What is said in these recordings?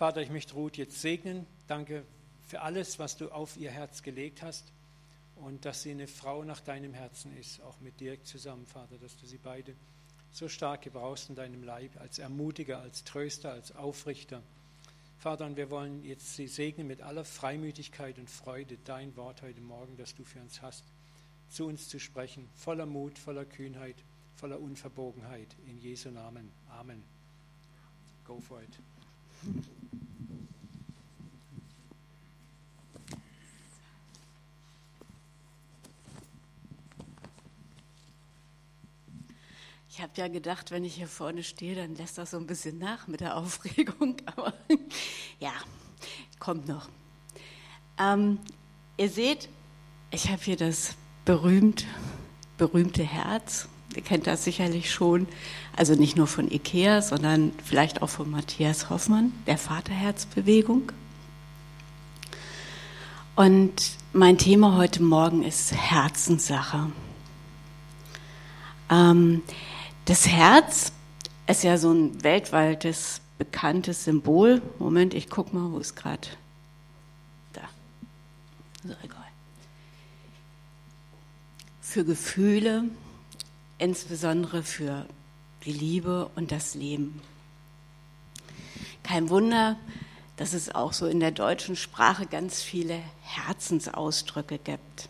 Vater, ich möchte Ruth jetzt segnen. Danke für alles, was du auf ihr Herz gelegt hast und dass sie eine Frau nach deinem Herzen ist, auch mit Dirk zusammen, Vater, dass du sie beide so stark gebrauchst in deinem Leib, als Ermutiger, als Tröster, als Aufrichter. Vater, und wir wollen jetzt sie segnen mit aller Freimütigkeit und Freude, dein Wort heute Morgen, das du für uns hast, zu uns zu sprechen, voller Mut, voller Kühnheit, voller Unverbogenheit. In Jesu Namen. Amen. Go for it. Ich habe ja gedacht, wenn ich hier vorne stehe, dann lässt das so ein bisschen nach mit der Aufregung. Aber ja, kommt noch. Ähm, ihr seht, ich habe hier das berühmt, berühmte Herz. Ihr kennt das sicherlich schon. Also nicht nur von Ikea, sondern vielleicht auch von Matthias Hoffmann, der Vaterherzbewegung. Und mein Thema heute Morgen ist Herzenssache. Ähm, das Herz ist ja so ein weltweites bekanntes Symbol. Moment, ich guck mal, wo ist gerade. Da. So, egal. Für Gefühle, insbesondere für die Liebe und das Leben. Kein Wunder, dass es auch so in der deutschen Sprache ganz viele Herzensausdrücke gibt.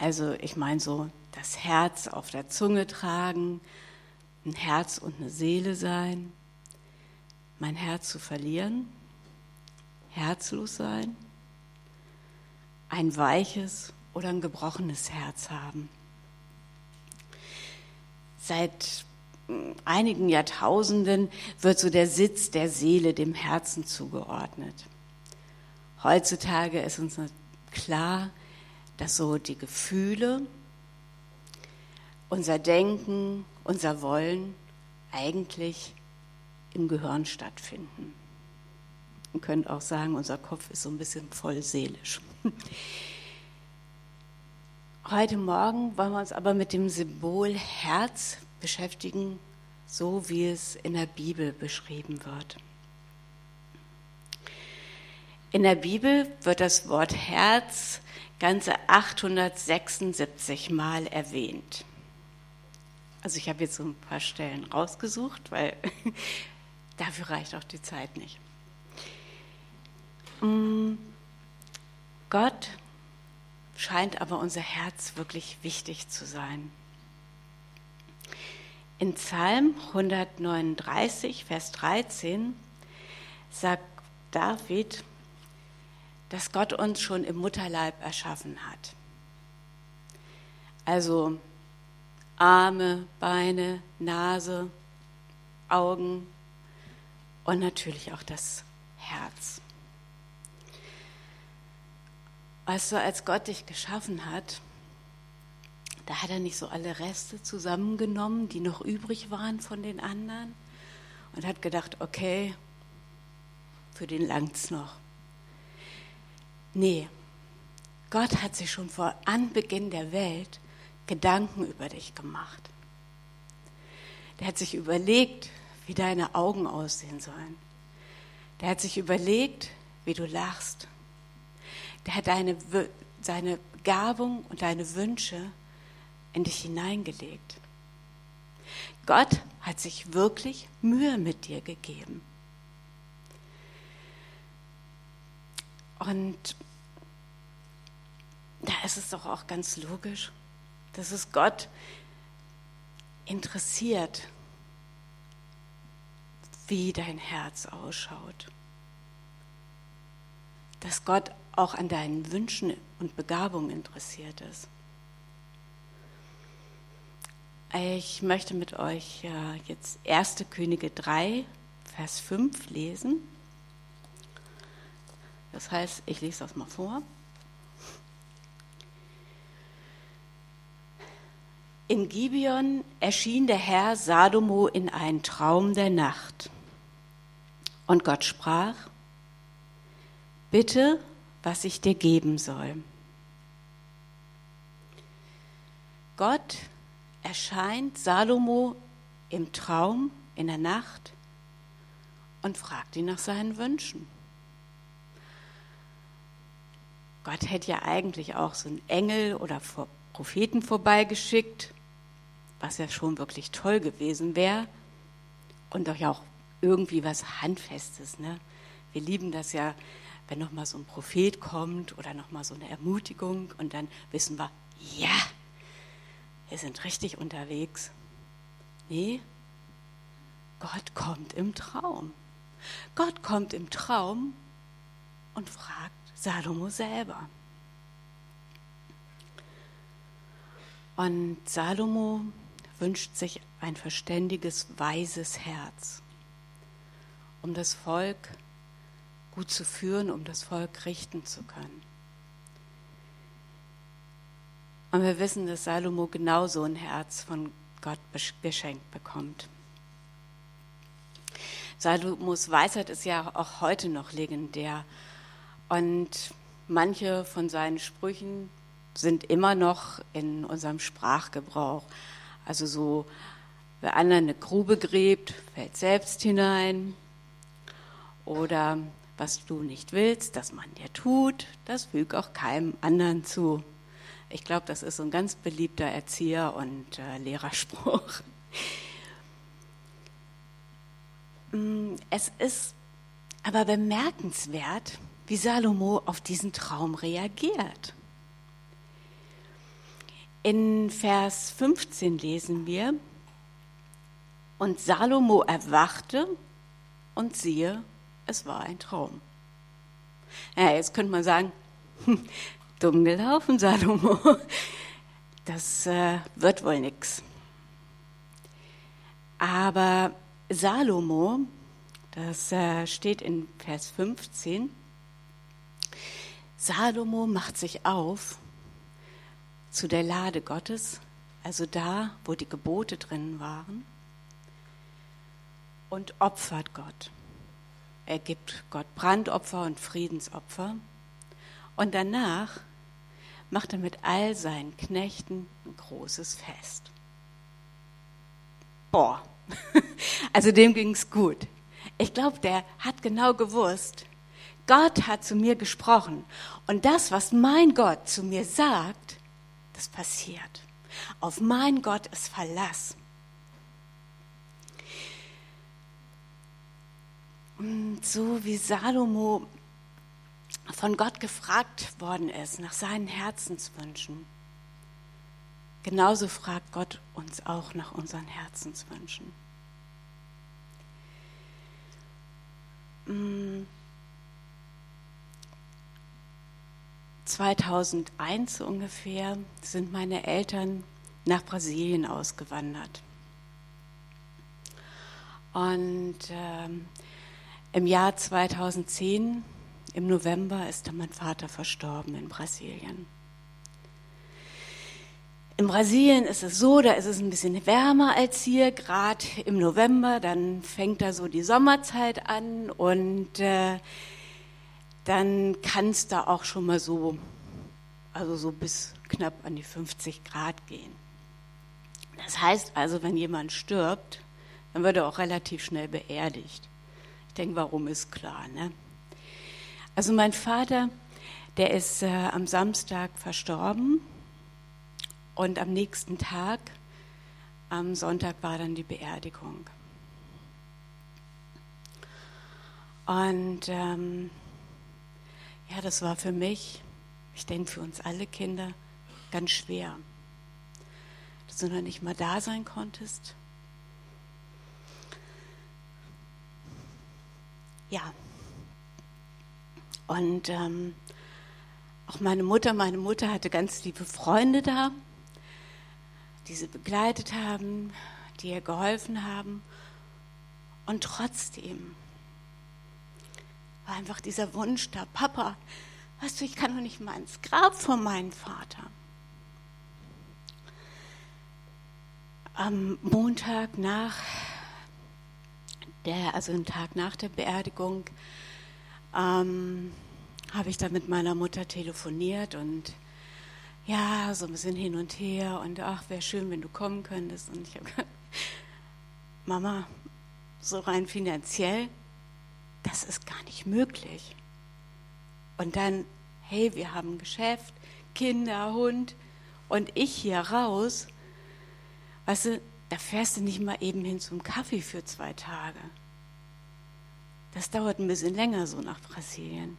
Also ich meine so das Herz auf der Zunge tragen, ein Herz und eine Seele sein, mein Herz zu verlieren, herzlos sein, ein weiches oder ein gebrochenes Herz haben. Seit hm, einigen Jahrtausenden wird so der Sitz der Seele dem Herzen zugeordnet. Heutzutage ist uns klar, dass so die Gefühle unser Denken, unser Wollen eigentlich im Gehirn stattfinden. Man könnte auch sagen, unser Kopf ist so ein bisschen voll seelisch. Heute Morgen wollen wir uns aber mit dem Symbol Herz beschäftigen, so wie es in der Bibel beschrieben wird. In der Bibel wird das Wort Herz ganze 876 Mal erwähnt. Also ich habe jetzt so ein paar Stellen rausgesucht, weil dafür reicht auch die Zeit nicht. Mm, Gott scheint aber unser Herz wirklich wichtig zu sein. In Psalm 139, Vers 13 sagt David, dass Gott uns schon im Mutterleib erschaffen hat. Also Arme, Beine, Nase, Augen und natürlich auch das Herz. Weißt du, als Gott dich geschaffen hat, da hat er nicht so alle Reste zusammengenommen, die noch übrig waren von den anderen und hat gedacht, okay, für den langt's noch. Nee, Gott hat sich schon vor Anbeginn der Welt Gedanken über dich gemacht. Der hat sich überlegt, wie deine Augen aussehen sollen. Der hat sich überlegt, wie du lachst. Der hat deine, seine Begabung und deine Wünsche in dich hineingelegt. Gott hat sich wirklich Mühe mit dir gegeben. Und da ist es doch auch ganz logisch, dass es Gott interessiert, wie dein Herz ausschaut. Dass Gott auch an deinen Wünschen und Begabungen interessiert ist. Ich möchte mit euch jetzt 1. Könige 3, Vers 5 lesen. Das heißt, ich lese das mal vor. In Gibeon erschien der Herr Sadomo in einen Traum der Nacht. Und Gott sprach, bitte, was ich dir geben soll. Gott erscheint Salomo im Traum in der Nacht und fragt ihn nach seinen Wünschen. Gott hätte ja eigentlich auch so einen Engel oder Propheten vorbeigeschickt, was ja schon wirklich toll gewesen wäre. Und doch ja auch irgendwie was Handfestes. Ne? Wir lieben das ja, wenn nochmal so ein Prophet kommt oder nochmal so eine Ermutigung und dann wissen wir, ja, wir sind richtig unterwegs. Nee, Gott kommt im Traum. Gott kommt im Traum und fragt Salomo selber. Und Salomo wünscht sich ein verständiges, weises Herz, um das Volk gut zu führen, um das Volk richten zu können. Und wir wissen, dass Salomo genauso ein Herz von Gott geschenkt bekommt. Salomos Weisheit ist ja auch heute noch legendär. Und manche von seinen Sprüchen sind immer noch in unserem Sprachgebrauch. Also so, wer einer eine Grube gräbt, fällt selbst hinein. Oder was du nicht willst, dass man dir tut, das füg auch keinem anderen zu. Ich glaube, das ist so ein ganz beliebter Erzieher- und äh, Lehrerspruch. Mm, es ist aber bemerkenswert, wie Salomo auf diesen Traum reagiert. In Vers 15 lesen wir, und Salomo erwachte und siehe, es war ein Traum. Ja, jetzt könnte man sagen, dumm gelaufen, Salomo. Das äh, wird wohl nichts. Aber Salomo, das äh, steht in Vers 15, Salomo macht sich auf zu der Lade Gottes, also da, wo die Gebote drin waren, und opfert Gott. Er gibt Gott Brandopfer und Friedensopfer. Und danach macht er mit all seinen Knechten ein großes Fest. Boah, also dem ging es gut. Ich glaube, der hat genau gewusst, Gott hat zu mir gesprochen. Und das, was mein Gott zu mir sagt, das passiert. Auf mein Gott ist Verlass. Und so wie Salomo von Gott gefragt worden ist nach seinen Herzenswünschen, genauso fragt Gott uns auch nach unseren Herzenswünschen. 2001 ungefähr sind meine Eltern nach Brasilien ausgewandert. Und ähm, im Jahr 2010, im November, ist dann mein Vater verstorben in Brasilien. In Brasilien ist es so, da ist es ein bisschen wärmer als hier, gerade im November, dann fängt da so die Sommerzeit an und äh, dann kann es da auch schon mal so, also so bis knapp an die 50 Grad gehen. Das heißt also, wenn jemand stirbt, dann wird er auch relativ schnell beerdigt. Ich denke, warum ist klar. Ne? Also mein Vater, der ist äh, am Samstag verstorben und am nächsten Tag, am Sonntag, war dann die Beerdigung. Und ähm, ja, das war für mich, ich denke für uns alle Kinder, ganz schwer, dass du noch nicht mal da sein konntest. Ja. Und ähm, auch meine Mutter, meine Mutter hatte ganz liebe Freunde da die sie begleitet haben, die ihr geholfen haben. Und trotzdem war einfach dieser Wunsch da, Papa, weißt du, ich kann doch nicht mal ins Grab von meinem Vater. Am Montag nach der, also einen Tag nach der Beerdigung, ähm, habe ich dann mit meiner Mutter telefoniert und ja, so ein bisschen hin und her und ach, wäre schön, wenn du kommen könntest. Und ich habe gesagt, Mama, so rein finanziell das ist gar nicht möglich. Und dann, hey, wir haben ein Geschäft, Kinder, Hund und ich hier raus. Weißt du, da fährst du nicht mal eben hin zum Kaffee für zwei Tage. Das dauert ein bisschen länger so nach Brasilien.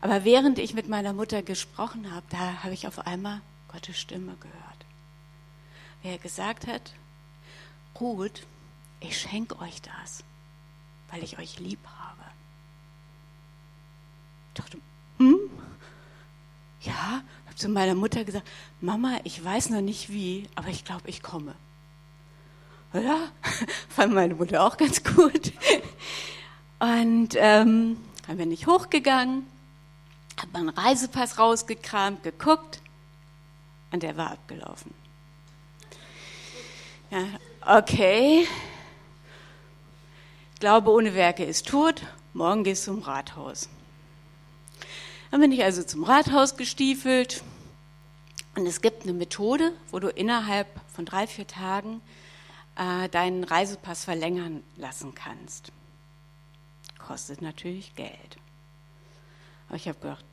Aber während ich mit meiner Mutter gesprochen habe, da habe ich auf einmal Gottes Stimme gehört. Wer gesagt hat, Ruth, ich schenke euch das, weil ich euch lieb habe. Ich dachte, hm? Ja, habe zu meiner Mutter gesagt, Mama, ich weiß noch nicht wie, aber ich glaube, ich komme. Ja, fand meine Mutter auch ganz gut. Und ähm, dann bin ich hochgegangen, habe meinen Reisepass rausgekramt, geguckt und der war abgelaufen. Ja, okay. Glaube ohne Werke ist tot. Morgen gehst du zum Rathaus. Dann bin ich also zum Rathaus gestiefelt. Und es gibt eine Methode, wo du innerhalb von drei, vier Tagen äh, deinen Reisepass verlängern lassen kannst. Kostet natürlich Geld. Aber ich habe gedacht,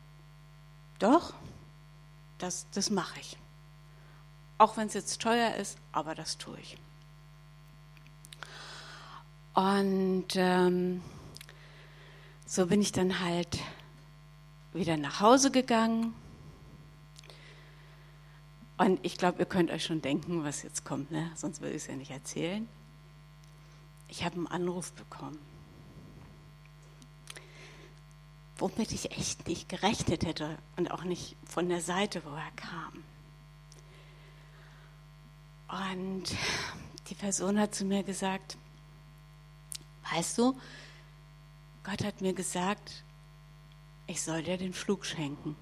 doch, das, das mache ich. Auch wenn es jetzt teuer ist, aber das tue ich. Und ähm, so bin ich dann halt wieder nach Hause gegangen. Und ich glaube, ihr könnt euch schon denken, was jetzt kommt, ne? sonst würde ich es ja nicht erzählen. Ich habe einen Anruf bekommen, womit ich echt nicht gerechnet hätte und auch nicht von der Seite, wo er kam. Und die Person hat zu mir gesagt, weißt du, Gott hat mir gesagt, ich soll dir den Flug schenken.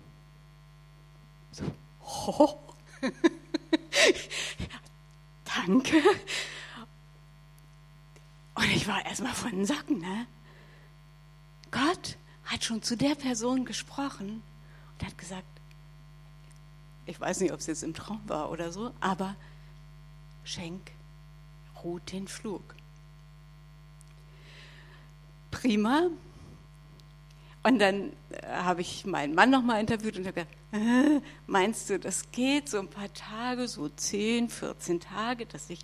So, oh. Danke. Und ich war erstmal von den Socken, ne? Gott hat schon zu der Person gesprochen und hat gesagt, ich weiß nicht, ob es jetzt im Traum war oder so, aber schenk Ruth den Flug. Prima. Und dann äh, habe ich meinen Mann nochmal interviewt und habe gesagt, äh, meinst du, das geht so ein paar Tage, so 10, 14 Tage, dass ich,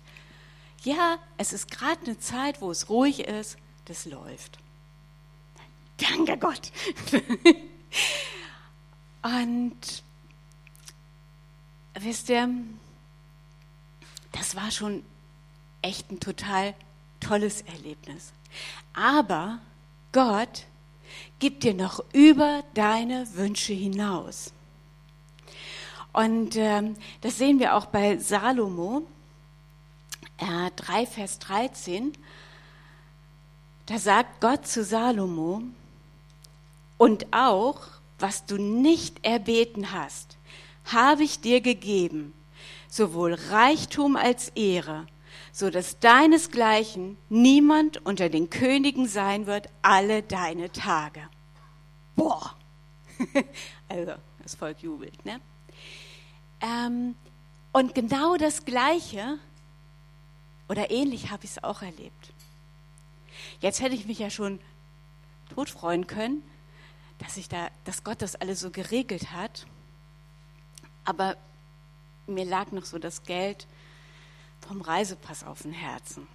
ja, es ist gerade eine Zeit, wo es ruhig ist, das läuft. Danke Gott. und wisst ihr, das war schon echt ein total tolles Erlebnis. Aber Gott gibt dir noch über deine Wünsche hinaus. Und ähm, das sehen wir auch bei Salomo, äh, 3, Vers 13. Da sagt Gott zu Salomo, und auch, was du nicht erbeten hast, habe ich dir gegeben, sowohl Reichtum als Ehre, so dass deinesgleichen niemand unter den Königen sein wird alle deine Tage. Boah! also, das Volk jubelt, ne? Ähm, und genau das Gleiche oder ähnlich habe ich es auch erlebt. Jetzt hätte ich mich ja schon tot freuen können, dass ich da, dass Gott das alles so geregelt hat. Aber mir lag noch so das Geld vom Reisepass auf dem Herzen.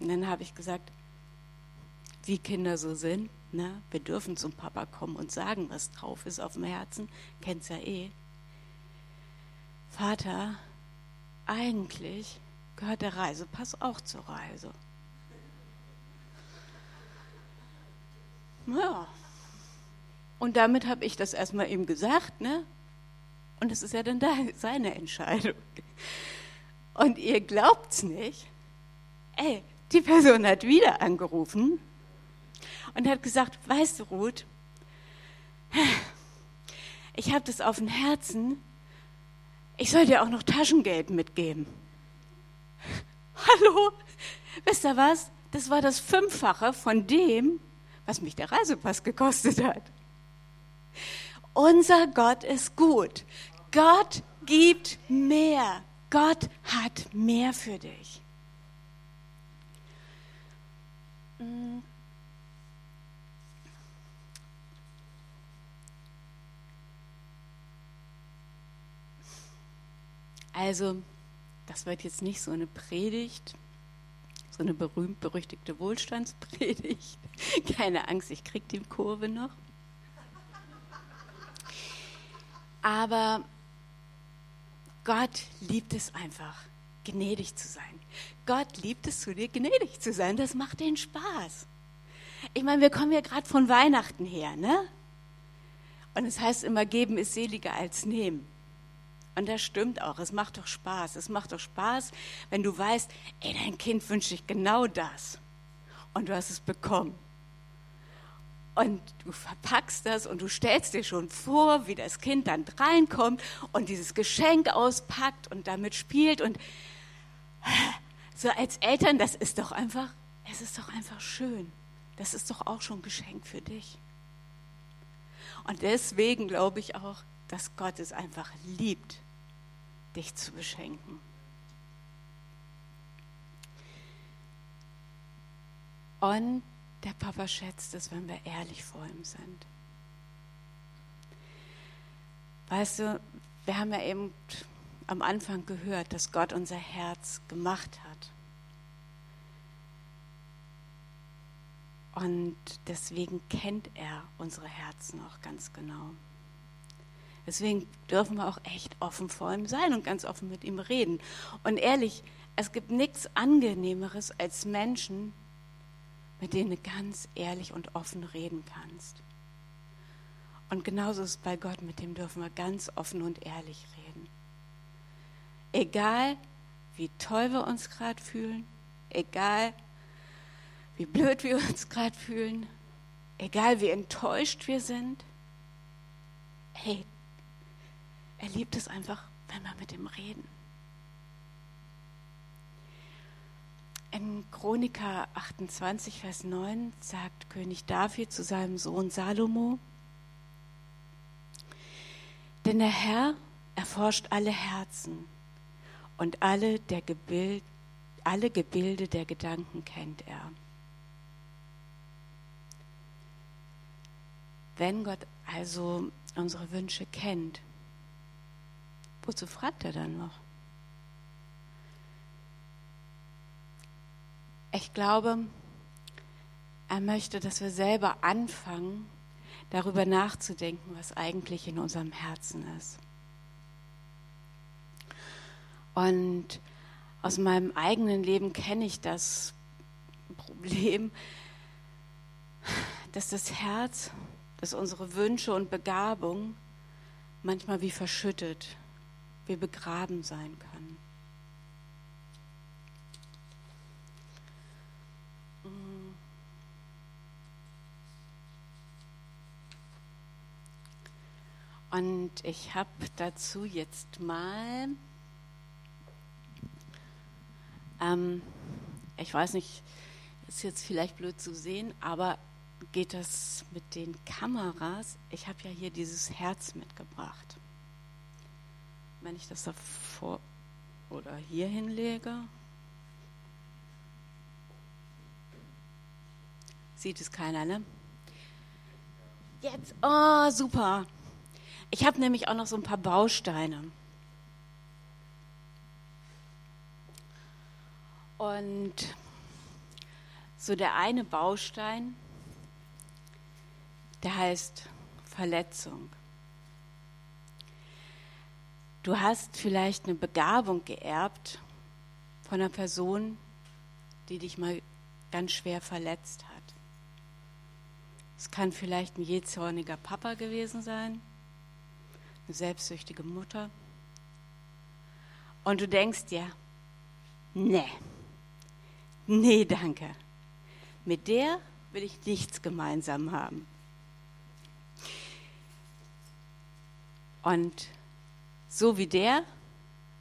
Und dann habe ich gesagt, wie Kinder so sind, ne? wir dürfen zum Papa kommen und sagen, was drauf ist auf dem Herzen, kennt's ja eh. Vater, eigentlich gehört der Reisepass auch zur Reise. Ja. Und damit habe ich das erstmal ihm gesagt, ne? Und es ist ja dann seine Entscheidung. Und ihr glaubt's nicht. Ey, die Person hat wieder angerufen und hat gesagt, weißt du, Ruth, ich habe das auf dem Herzen, ich soll dir auch noch Taschengeld mitgeben. Hallo, wisst ihr was? Das war das Fünffache von dem, was mich der Reisepass gekostet hat. Unser Gott ist gut. Gott gibt mehr. Gott hat mehr für dich. Also, das wird jetzt nicht so eine Predigt, so eine berühmt-berüchtigte Wohlstandspredigt. Keine Angst, ich krieg die Kurve noch. Aber Gott liebt es einfach, gnädig zu sein. Gott liebt es zu dir, gnädig zu sein. Das macht den Spaß. Ich meine, wir kommen ja gerade von Weihnachten her, ne? Und es heißt immer, geben ist seliger als nehmen. Und das stimmt auch. Es macht doch Spaß. Es macht doch Spaß, wenn du weißt, ey, dein Kind wünscht sich genau das. Und du hast es bekommen. Und du verpackst das und du stellst dir schon vor, wie das Kind dann reinkommt und dieses Geschenk auspackt und damit spielt. Und so als Eltern, das ist doch einfach, es ist doch einfach schön. Das ist doch auch schon ein Geschenk für dich. Und deswegen glaube ich auch, dass Gott es einfach liebt, dich zu beschenken. Und der Papa schätzt es, wenn wir ehrlich vor ihm sind. Weißt du, wir haben ja eben am Anfang gehört, dass Gott unser Herz gemacht hat. Und deswegen kennt er unsere Herzen auch ganz genau. Deswegen dürfen wir auch echt offen vor ihm sein und ganz offen mit ihm reden. Und ehrlich, es gibt nichts Angenehmeres als Menschen, mit denen du ganz ehrlich und offen reden kannst. Und genauso ist es bei Gott, mit dem dürfen wir ganz offen und ehrlich reden. Egal, wie toll wir uns gerade fühlen, egal, wie blöd wir uns gerade fühlen, egal wie enttäuscht wir sind. Hey, er liebt es einfach, wenn wir mit ihm reden. In Chroniker 28, Vers 9 sagt König David zu seinem Sohn Salomo, denn der Herr erforscht alle Herzen und alle, der Gebild, alle Gebilde der Gedanken kennt er. Wenn Gott also unsere Wünsche kennt, wozu fragt er dann noch? Ich glaube, er möchte, dass wir selber anfangen, darüber nachzudenken, was eigentlich in unserem Herzen ist. Und aus meinem eigenen Leben kenne ich das Problem, dass das Herz dass unsere Wünsche und Begabung manchmal wie verschüttet, wie begraben sein können. Und ich habe dazu jetzt mal, ähm, ich weiß nicht, ist jetzt vielleicht blöd zu sehen, aber geht das mit den Kameras? Ich habe ja hier dieses Herz mitgebracht. Wenn ich das davor oder hier hinlege, sieht es keiner, ne? Jetzt, oh, super. Ich habe nämlich auch noch so ein paar Bausteine. Und so der eine Baustein der heißt Verletzung. Du hast vielleicht eine Begabung geerbt von einer Person, die dich mal ganz schwer verletzt hat. Es kann vielleicht ein jähzorniger Papa gewesen sein, eine selbstsüchtige Mutter. Und du denkst dir, nee, nee, danke. Mit der will ich nichts gemeinsam haben. Und so wie der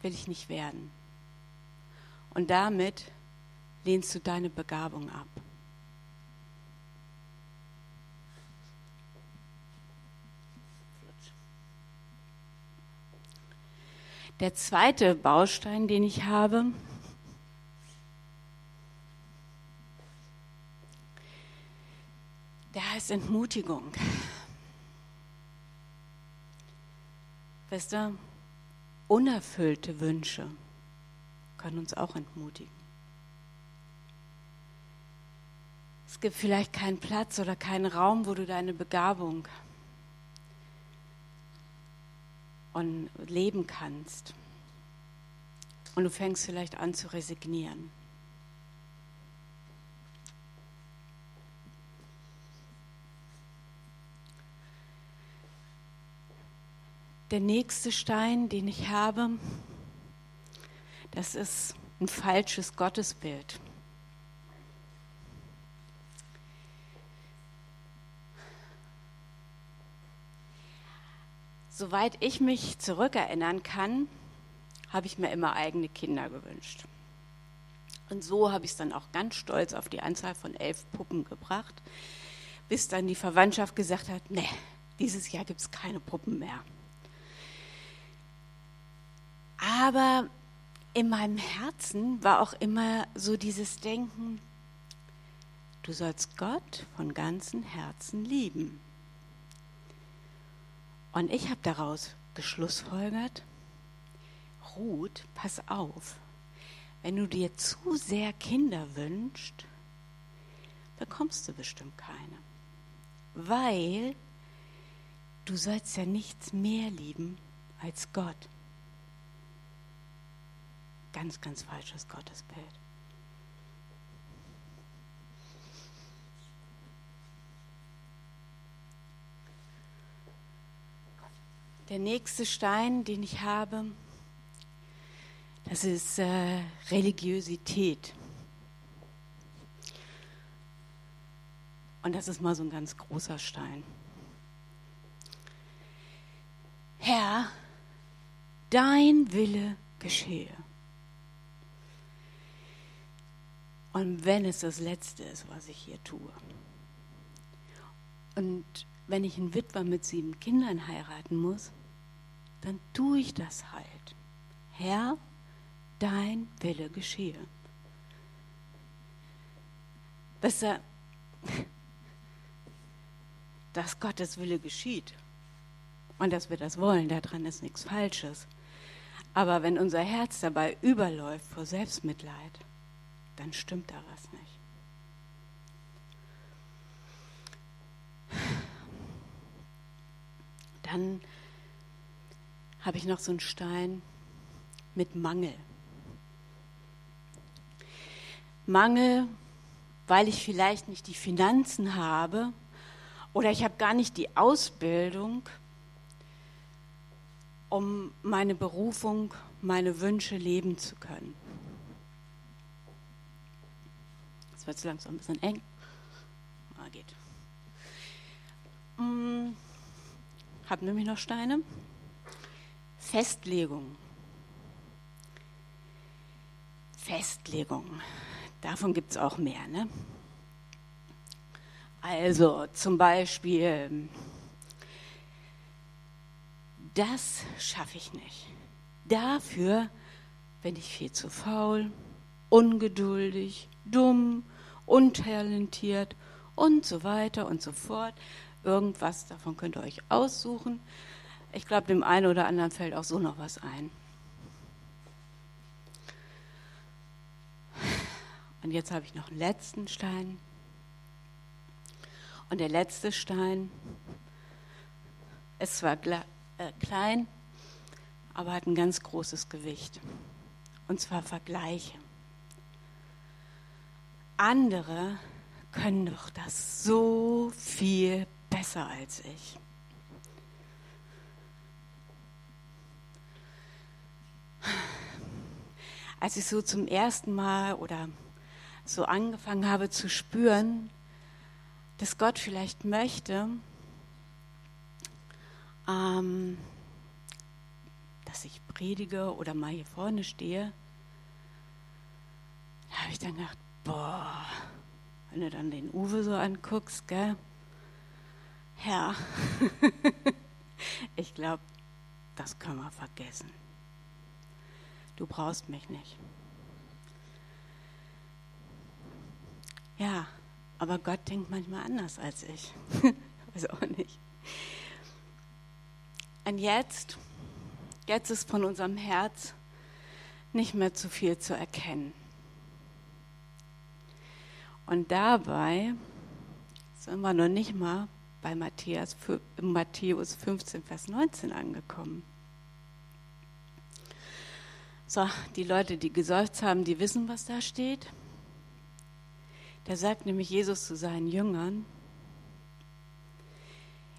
will ich nicht werden. Und damit lehnst du deine Begabung ab. Der zweite Baustein, den ich habe, der heißt Entmutigung. Weißt du, unerfüllte Wünsche können uns auch entmutigen. Es gibt vielleicht keinen Platz oder keinen Raum, wo du deine Begabung und leben kannst. Und du fängst vielleicht an zu resignieren. Der nächste Stein, den ich habe, das ist ein falsches Gottesbild. Soweit ich mich zurückerinnern kann, habe ich mir immer eigene Kinder gewünscht. Und so habe ich es dann auch ganz stolz auf die Anzahl von elf Puppen gebracht, bis dann die Verwandtschaft gesagt hat, nee, dieses Jahr gibt es keine Puppen mehr. Aber in meinem Herzen war auch immer so dieses Denken, du sollst Gott von ganzem Herzen lieben. Und ich habe daraus geschlussfolgert, Ruth, pass auf, wenn du dir zu sehr Kinder wünschst, bekommst du bestimmt keine. Weil du sollst ja nichts mehr lieben als Gott. Ganz, ganz falsches Gottesbild. Der nächste Stein, den ich habe, das ist äh, Religiosität. Und das ist mal so ein ganz großer Stein. Herr, dein Wille geschehe. Und wenn es das Letzte ist, was ich hier tue. Und wenn ich einen Witwer mit sieben Kindern heiraten muss, dann tue ich das halt. Herr, dein Wille geschehe. Besser, dass Gottes Wille geschieht und dass wir das wollen, daran ist nichts Falsches. Aber wenn unser Herz dabei überläuft vor Selbstmitleid, dann stimmt da was nicht. Dann habe ich noch so einen Stein mit Mangel. Mangel, weil ich vielleicht nicht die Finanzen habe oder ich habe gar nicht die Ausbildung, um meine Berufung, meine Wünsche leben zu können. Jetzt wird es langsam ein bisschen eng. Ah, geht. Hm, hab nämlich noch Steine. Festlegung. Festlegung. Davon gibt es auch mehr. Ne? Also zum Beispiel, das schaffe ich nicht. Dafür bin ich viel zu faul, ungeduldig, dumm, untalentiert und so weiter und so fort. Irgendwas davon könnt ihr euch aussuchen. Ich glaube, dem einen oder anderen fällt auch so noch was ein. Und jetzt habe ich noch einen letzten Stein. Und der letzte Stein ist zwar äh, klein, aber hat ein ganz großes Gewicht. Und zwar Vergleiche. Andere können doch das so viel besser als ich. Als ich so zum ersten Mal oder so angefangen habe zu spüren, dass Gott vielleicht möchte, ähm, dass ich predige oder mal hier vorne stehe, da habe ich dann gedacht, boah, wenn du dann den Uwe so anguckst, gell? Herr, ich glaube, das können wir vergessen. Du brauchst mich nicht. Ja, aber Gott denkt manchmal anders als ich. Weiß auch nicht. Und jetzt, Jetzt ist von unserem Herz nicht mehr zu viel zu erkennen. Und dabei sind wir noch nicht mal bei Matthäus, Matthäus 15, Vers 19 angekommen. So, die Leute, die geseufzt haben, die wissen, was da steht. Da sagt nämlich Jesus zu seinen Jüngern,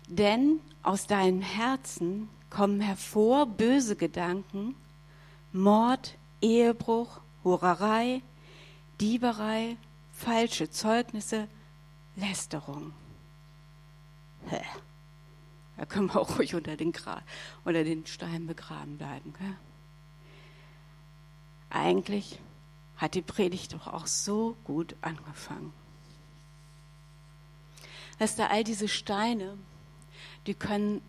denn aus deinem Herzen kommen hervor böse Gedanken, Mord, Ehebruch, Hurerei, Dieberei, falsche Zeugnisse, Lästerung. Da können wir auch ruhig unter den, Gra unter den Stein begraben bleiben. Gell? Eigentlich hat die Predigt doch auch so gut angefangen. Dass da all diese Steine, die können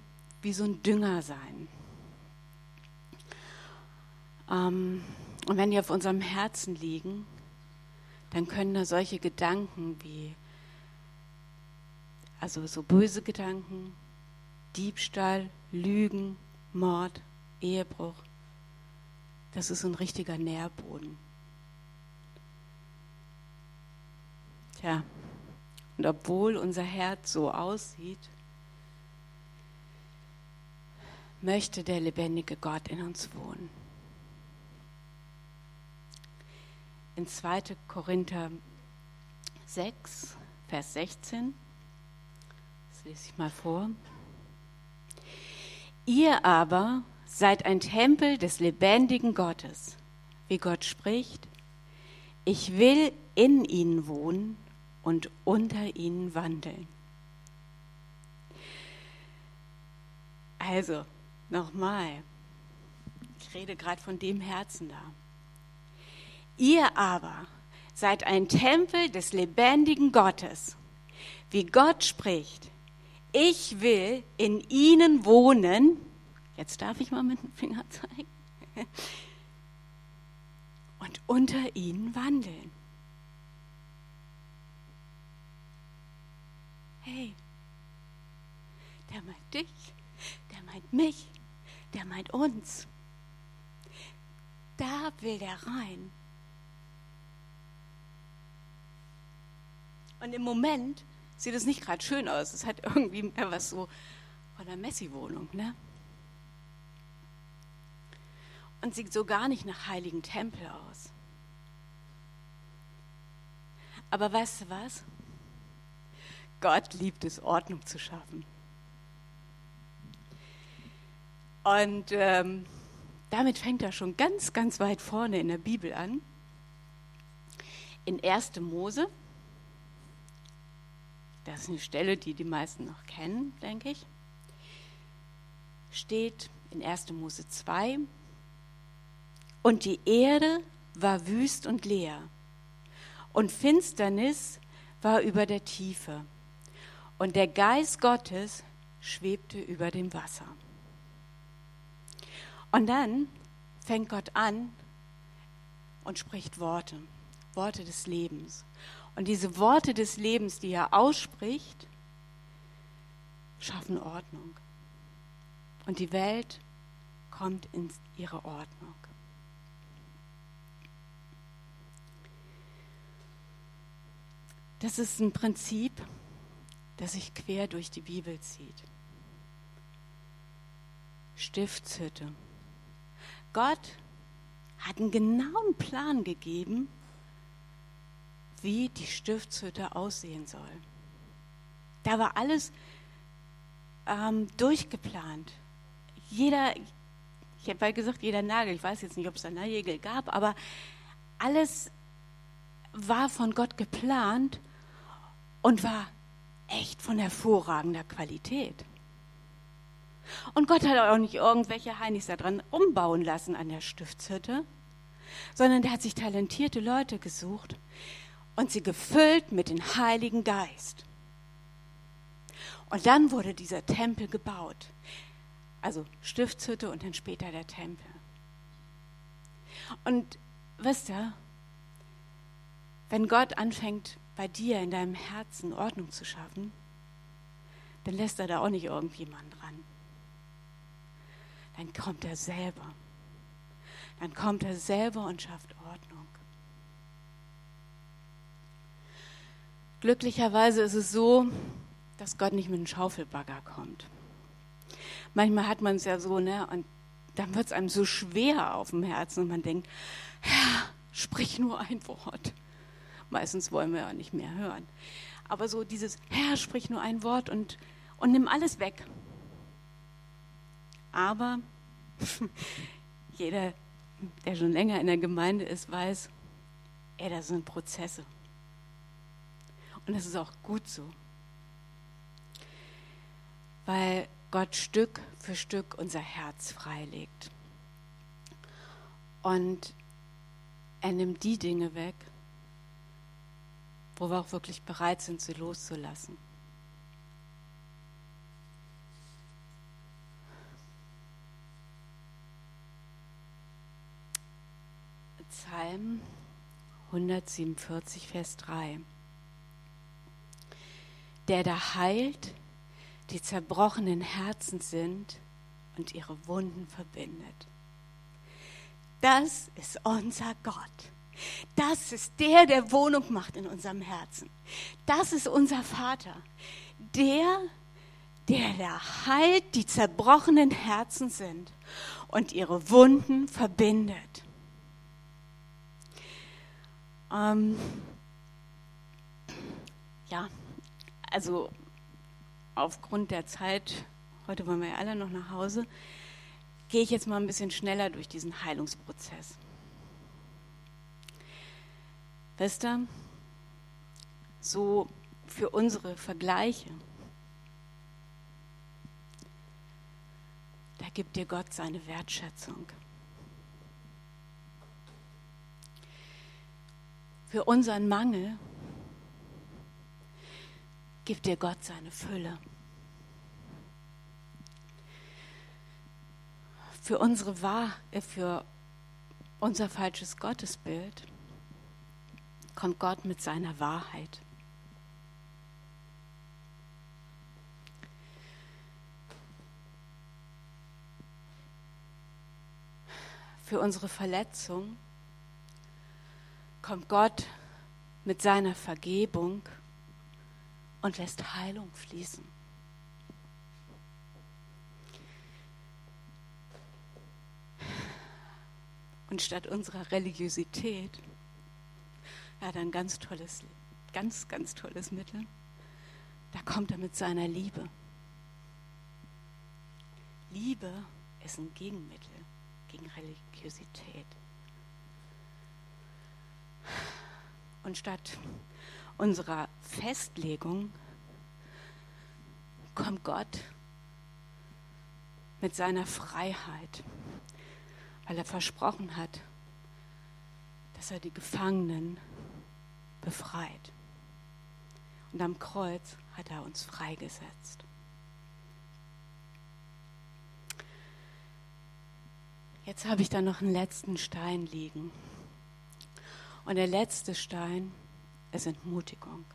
wie so ein Dünger sein. Ähm, und wenn die auf unserem Herzen liegen, dann können da solche Gedanken wie, also so böse Gedanken, Diebstahl, Lügen, Mord, Ehebruch, das ist ein richtiger Nährboden. Tja, und obwohl unser Herz so aussieht, möchte der lebendige Gott in uns wohnen. In 2. Korinther 6, Vers 16, das lese ich mal vor. Ihr aber seid ein Tempel des lebendigen Gottes, wie Gott spricht, ich will in ihnen wohnen und unter ihnen wandeln. Also, nochmal, ich rede gerade von dem Herzen da. Ihr aber seid ein Tempel des lebendigen Gottes, wie Gott spricht, ich will in ihnen wohnen Jetzt darf ich mal mit dem Finger zeigen. Und unter ihnen wandeln. Hey, der meint dich, der meint mich, der meint uns. Da will der rein. Und im Moment sieht es nicht gerade schön aus. Es hat irgendwie mehr was so von der Messi-Wohnung, ne? Und sieht so gar nicht nach heiligen Tempel aus. Aber weißt du was? Gott liebt es, Ordnung zu schaffen. Und ähm, damit fängt er schon ganz, ganz weit vorne in der Bibel an. In 1. Mose, das ist eine Stelle, die die meisten noch kennen, denke ich, steht in 1. Mose 2, und die Erde war wüst und leer, und Finsternis war über der Tiefe, und der Geist Gottes schwebte über dem Wasser. Und dann fängt Gott an und spricht Worte, Worte des Lebens. Und diese Worte des Lebens, die er ausspricht, schaffen Ordnung. Und die Welt kommt in ihre Ordnung. Das ist ein Prinzip, das sich quer durch die Bibel zieht. Stiftshütte. Gott hat einen genauen Plan gegeben, wie die Stiftshütte aussehen soll. Da war alles ähm, durchgeplant. Jeder, ich habe ja gesagt, jeder Nagel, ich weiß jetzt nicht, ob es da Nägel gab, aber alles war von Gott geplant und war echt von hervorragender Qualität. Und Gott hat auch nicht irgendwelche Heinis da dran umbauen lassen an der Stiftshütte, sondern der hat sich talentierte Leute gesucht und sie gefüllt mit dem Heiligen Geist. Und dann wurde dieser Tempel gebaut. Also Stiftshütte und dann später der Tempel. Und wisst ihr, wenn Gott anfängt, bei dir in deinem Herzen Ordnung zu schaffen, dann lässt er da auch nicht irgendjemand dran. dann kommt er selber. Dann kommt er selber und schafft Ordnung. Glücklicherweise ist es so, dass Gott nicht mit einem Schaufelbagger kommt. Manchmal hat man es ja so, ne? Und dann wird es einem so schwer auf dem Herzen und man denkt, Herr, sprich nur ein Wort. Meistens wollen wir ja nicht mehr hören. Aber so dieses, Herr, sprich nur ein Wort und, und nimm alles weg. Aber jeder, der schon länger in der Gemeinde ist, weiß, ey, das sind Prozesse. Und das ist auch gut so. Weil Gott Stück für Stück unser Herz freilegt. Und er nimmt die Dinge weg, wo wir auch wirklich bereit sind, sie loszulassen. Psalm 147, Vers 3. Der da heilt, die zerbrochenen Herzen sind und ihre Wunden verbindet. Das ist unser Gott. Das ist der, der Wohnung macht in unserem Herzen. Das ist unser Vater. Der, der da heilt, die zerbrochenen Herzen sind und ihre Wunden verbindet. Ähm, ja, also aufgrund der Zeit, heute wollen wir ja alle noch nach Hause, gehe ich jetzt mal ein bisschen schneller durch diesen Heilungsprozess. Wisst so für unsere Vergleiche, da gibt dir Gott seine Wertschätzung. Für unseren Mangel gibt dir Gott seine Fülle. Für unsere Wahr, äh, für unser falsches Gottesbild kommt Gott mit seiner Wahrheit. Für unsere Verletzung kommt Gott mit seiner Vergebung und lässt Heilung fließen. Und statt unserer Religiosität, hat ein ganz tolles, ganz, ganz tolles Mittel. Da kommt er mit seiner Liebe. Liebe ist ein Gegenmittel gegen Religiosität. Und statt unserer Festlegung kommt Gott mit seiner Freiheit, weil er versprochen hat, dass er die Gefangenen befreit. Und am Kreuz hat er uns freigesetzt. Jetzt habe ich da noch einen letzten Stein liegen. Und der letzte Stein ist Entmutigung.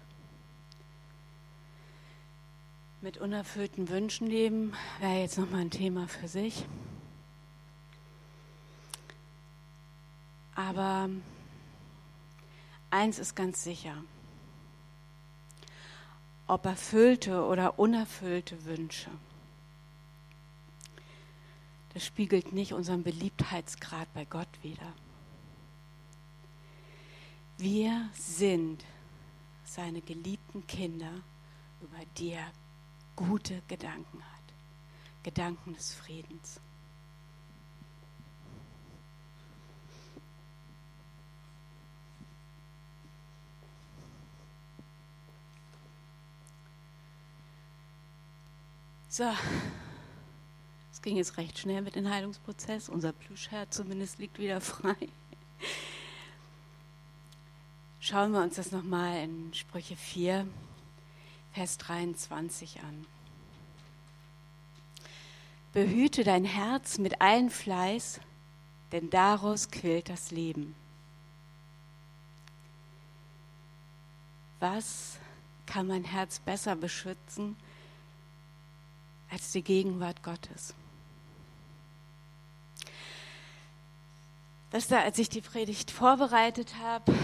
Mit unerfüllten Wünschen leben wäre jetzt nochmal ein Thema für sich. Aber eins ist ganz sicher. Ob erfüllte oder unerfüllte Wünsche, das spiegelt nicht unseren Beliebtheitsgrad bei Gott wider. Wir sind seine geliebten Kinder, über die er gute Gedanken hat. Gedanken des Friedens. So, es ging jetzt recht schnell mit dem Heilungsprozess. Unser Plüschherr zumindest liegt wieder frei. Schauen wir uns das nochmal in Sprüche 4, Vers 23 an. Behüte dein Herz mit allen Fleiß, denn daraus quillt das Leben. Was kann mein Herz besser beschützen als die Gegenwart Gottes? dass da, als ich die Predigt vorbereitet habe,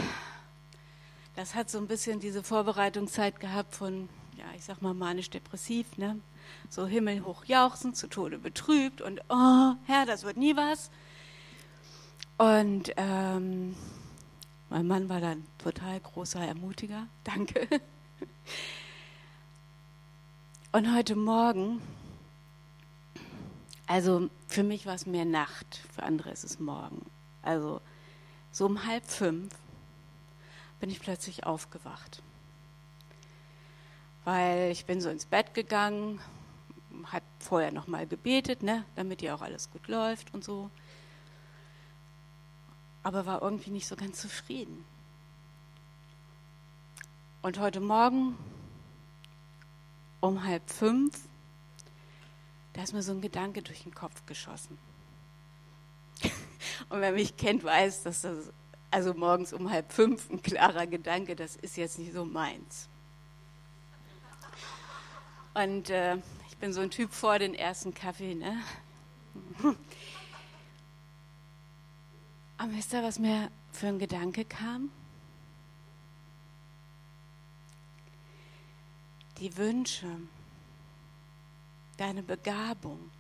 das hat so ein bisschen diese Vorbereitungszeit gehabt von, ja, ich sag mal manisch-depressiv, ne? So himmelhoch jauchzend, zu Tode betrübt und, oh, Herr, das wird nie was. Und ähm, mein Mann war dann total großer Ermutiger. Danke. Und heute Morgen, also für mich war es mehr Nacht, für andere ist es Morgen. Also so um halb fünf bin ich plötzlich aufgewacht. Weil ich bin so ins Bett gegangen, hat vorher nochmal gebetet, ne, damit ja auch alles gut läuft und so aber war irgendwie nicht so ganz zufrieden. Und heute Morgen um halb fünf, da ist mir so ein Gedanke durch den Kopf geschossen. Und wer mich kennt, weiß, dass das, also morgens um halb fünf, ein klarer Gedanke, das ist jetzt nicht so meins. Und äh, ich bin so ein Typ vor den ersten Kaffee, ne? Aber wisst ihr, was mir für ein Gedanke kam? Die Wünsche, deine Begabung,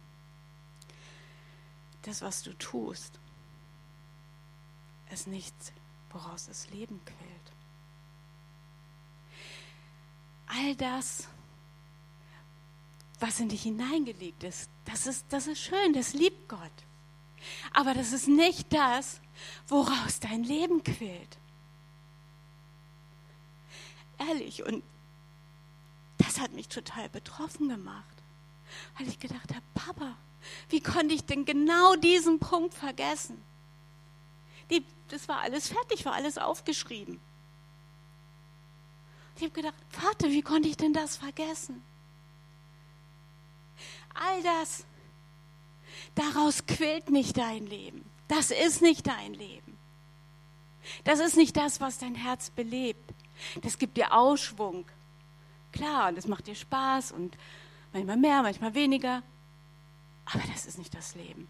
das, was du tust, ist nichts, woraus das Leben quält. All das, was in dich hineingelegt ist, das ist, das ist schön, das liebt Gott. Aber das ist nicht das, woraus dein Leben quält. Ehrlich, und das hat mich total betroffen gemacht, weil ich gedacht habe, Papa, wie konnte ich denn genau diesen Punkt vergessen? Die, das war alles fertig, war alles aufgeschrieben. Ich habe gedacht, Vater, wie konnte ich denn das vergessen? All das, daraus quält nicht dein Leben. Das ist nicht dein Leben. Das ist nicht das, was dein Herz belebt. Das gibt dir Ausschwung. Klar, und das macht dir Spaß und manchmal mehr, manchmal weniger. Aber das ist nicht das Leben.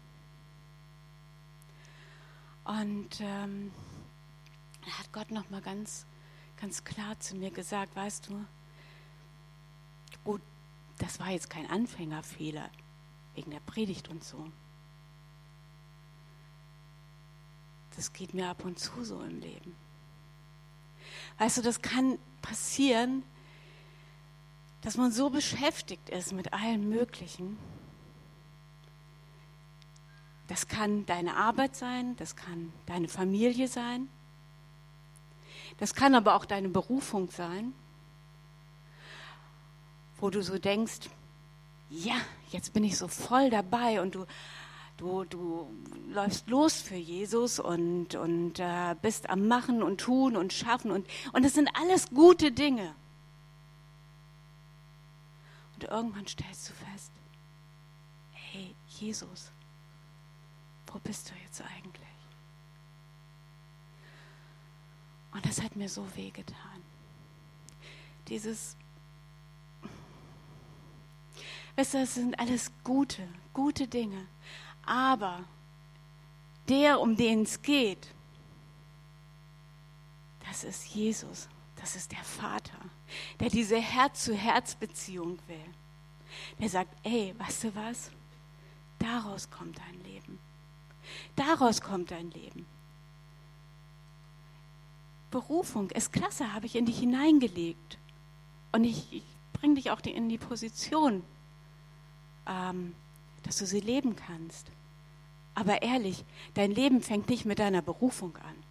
Und ähm, da hat Gott noch mal ganz, ganz klar zu mir gesagt, weißt du, gut, das war jetzt kein Anfängerfehler wegen der Predigt und so. Das geht mir ab und zu so im Leben. Weißt du, das kann passieren, dass man so beschäftigt ist mit allem Möglichen. Das kann deine Arbeit sein, das kann deine Familie sein, das kann aber auch deine Berufung sein, wo du so denkst, ja, jetzt bin ich so voll dabei und du Du, du läufst los für Jesus und, und äh, bist am Machen und Tun und Schaffen und, und das sind alles gute Dinge. Und irgendwann stellst du fest, hey Jesus, wo bist du jetzt eigentlich? Und das hat mir so wehgetan. Dieses, weißt du, das sind alles gute, gute Dinge. Aber der, um den es geht, das ist Jesus, das ist der Vater, der diese Herz-zu-Herz-Beziehung will. Der sagt, ey, weißt du was? Daraus kommt dein Leben. Daraus kommt dein Leben. Berufung ist klasse, habe ich in dich hineingelegt. Und ich, ich bringe dich auch in die Position, ähm, dass du sie leben kannst. Aber ehrlich, dein Leben fängt nicht mit deiner Berufung an.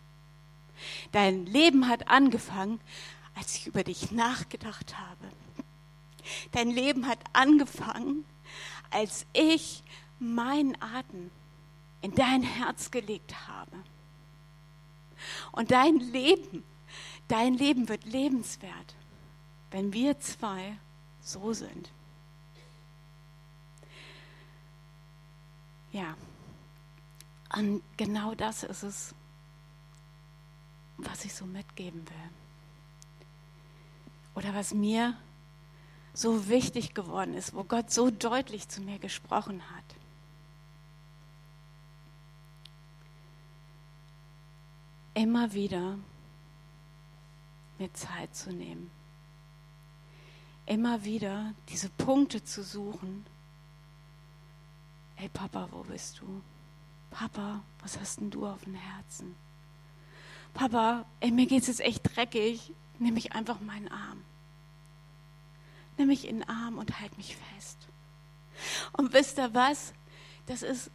Dein Leben hat angefangen, als ich über dich nachgedacht habe. Dein Leben hat angefangen, als ich meinen Atem in dein Herz gelegt habe. Und dein Leben, dein Leben wird lebenswert, wenn wir zwei so sind. Ja, und genau das ist es, was ich so mitgeben will. Oder was mir so wichtig geworden ist, wo Gott so deutlich zu mir gesprochen hat. immer wieder mir Zeit zu nehmen. Immer wieder diese Punkte zu suchen. Hey Papa, wo bist du? Papa, was hast denn du auf dem Herzen? Papa, ey, mir geht's jetzt echt dreckig. Nimm mich einfach meinen Arm. Nimm mich in den Arm und halt mich fest. Und wisst ihr was? Das ist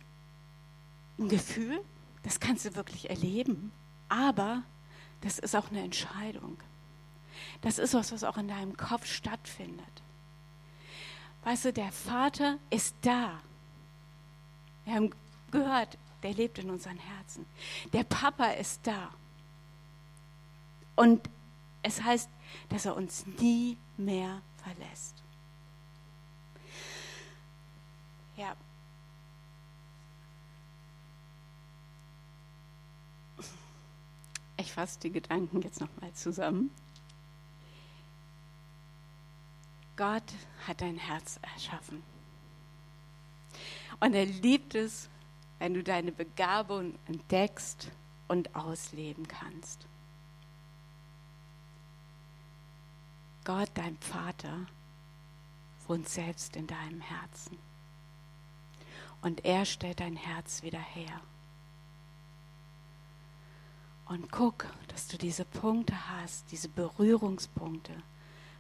ein Gefühl, das kannst du wirklich erleben. Aber das ist auch eine Entscheidung. Das ist was, was auch in deinem Kopf stattfindet. Weißt du, der Vater ist da. Wir haben gehört, der lebt in unseren Herzen. Der Papa ist da. Und es heißt, dass er uns nie mehr verlässt. Ja. Ich fasse die Gedanken jetzt nochmal zusammen. Gott hat dein Herz erschaffen. Und er liebt es, wenn du deine Begabung entdeckst und ausleben kannst. Gott, dein Vater, wohnt selbst in deinem Herzen. Und er stellt dein Herz wieder her. Und guck, dass du diese Punkte hast, diese Berührungspunkte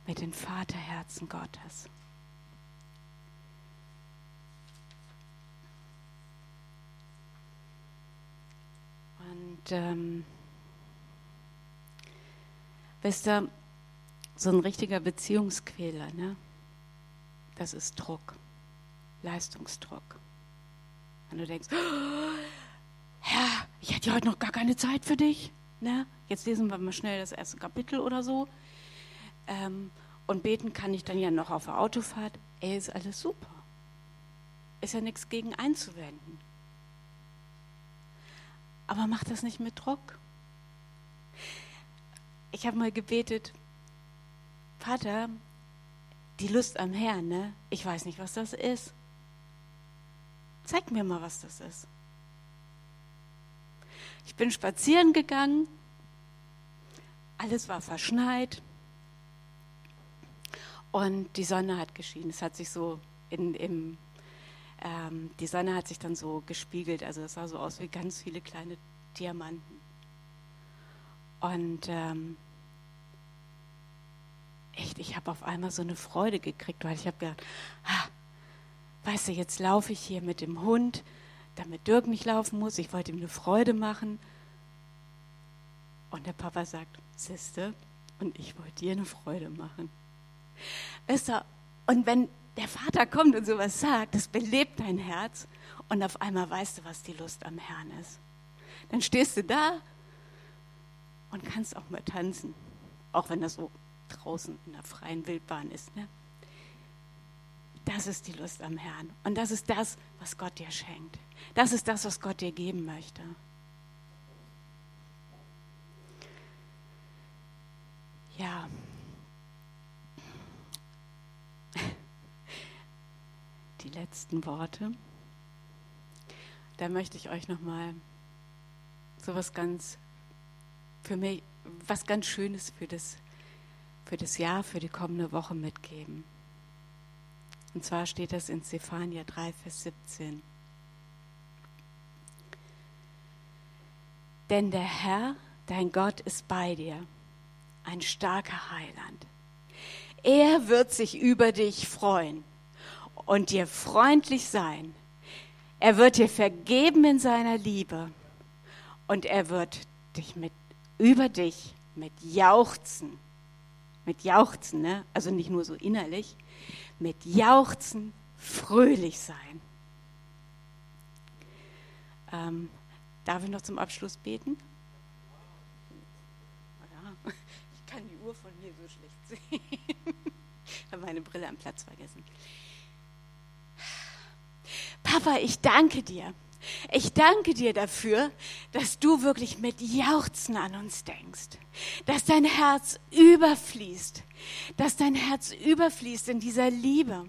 mit den Vaterherzen Gottes. Und ähm, wisst ihr, so ein richtiger Beziehungsquäler, ne? das ist Druck, Leistungsdruck. Wenn du denkst, oh, Herr, ich hatte heute noch gar keine Zeit für dich. Ne? Jetzt lesen wir mal schnell das erste Kapitel oder so. Ähm, und beten kann ich dann ja noch auf der Autofahrt. Ey, ist alles super. Ist ja nichts gegen einzuwenden. Aber mach das nicht mit Druck. Ich habe mal gebetet, Vater, die Lust am Herrn, ne? Ich weiß nicht, was das ist. Zeig mir mal, was das ist. Ich bin spazieren gegangen, alles war verschneit und die Sonne hat geschienen. Es hat sich so in, im, ähm, die Sonne hat sich dann so gespiegelt, also es sah so aus wie ganz viele kleine Diamanten. Und ähm, echt, ich habe auf einmal so eine Freude gekriegt, weil ich habe gedacht, ah, weißt du, jetzt laufe ich hier mit dem Hund, damit Dirk nicht laufen muss. Ich wollte ihm eine Freude machen. Und der Papa sagt, Sister, und ich wollte dir eine Freude machen. Weißt du, und wenn der Vater kommt und sowas sagt, das belebt dein Herz und auf einmal weißt du, was die Lust am Herrn ist. Dann stehst du da und kannst auch mal tanzen, auch wenn das so draußen in der freien Wildbahn ist. Ne? Das ist die Lust am Herrn. Und das ist das, was Gott dir schenkt. Das ist das, was Gott dir geben möchte. Ja. Die letzten Worte. Da möchte ich euch noch mal so was ganz für mich was ganz Schönes für das für das Jahr, für die kommende Woche mitgeben. Und zwar steht das in Zephania 3, Vers 17. Denn der Herr, dein Gott, ist bei dir, ein starker Heiland. Er wird sich über dich freuen und dir freundlich sein. Er wird dir vergeben in seiner Liebe und er wird dich mit über dich mit Jauchzen mit Jauchzen, ne? also nicht nur so innerlich, mit Jauchzen fröhlich sein. Ähm, darf ich noch zum Abschluss beten? Ja, ich kann die Uhr von mir so schlecht sehen. ich habe meine Brille am Platz vergessen. Papa, ich danke dir ich danke dir dafür, dass du wirklich mit Jauchzen an uns denkst, dass dein Herz überfließt, dass dein Herz überfließt in dieser Liebe.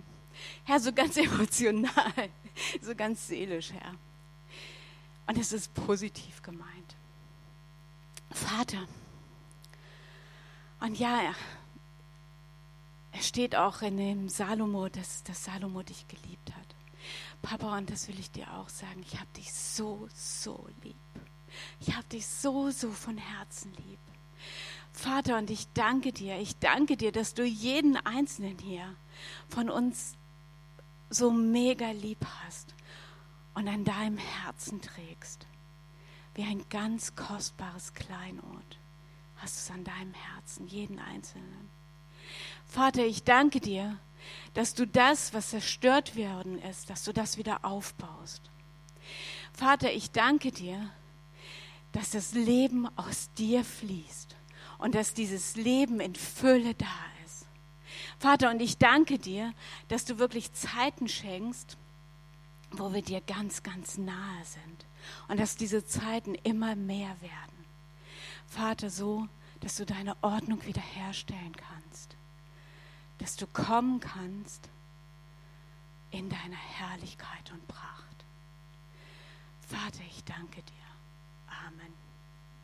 Herr, so ganz emotional, so ganz seelisch, Herr. Und es ist positiv gemeint. Vater. Und ja, es steht auch in dem Salomo, dass, dass Salomo dich geliebt. Papa, und das will ich dir auch sagen, ich habe dich so, so lieb. Ich habe dich so, so von Herzen lieb. Vater, und ich danke dir, ich danke dir, dass du jeden Einzelnen hier von uns so mega lieb hast und an deinem Herzen trägst. Wie ein ganz kostbares Kleinod hast du es an deinem Herzen, jeden Einzelnen. Vater, ich danke dir, dass du das, was zerstört worden ist, dass du das wieder aufbaust. Vater, ich danke dir, dass das Leben aus dir fließt und dass dieses Leben in Fülle da ist. Vater, und ich danke dir, dass du wirklich Zeiten schenkst, wo wir dir ganz, ganz nahe sind und dass diese Zeiten immer mehr werden. Vater, so, dass du deine Ordnung wiederherstellen kannst, dass du kommen kannst in deiner Herrlichkeit und Pracht. Vater, ich danke dir.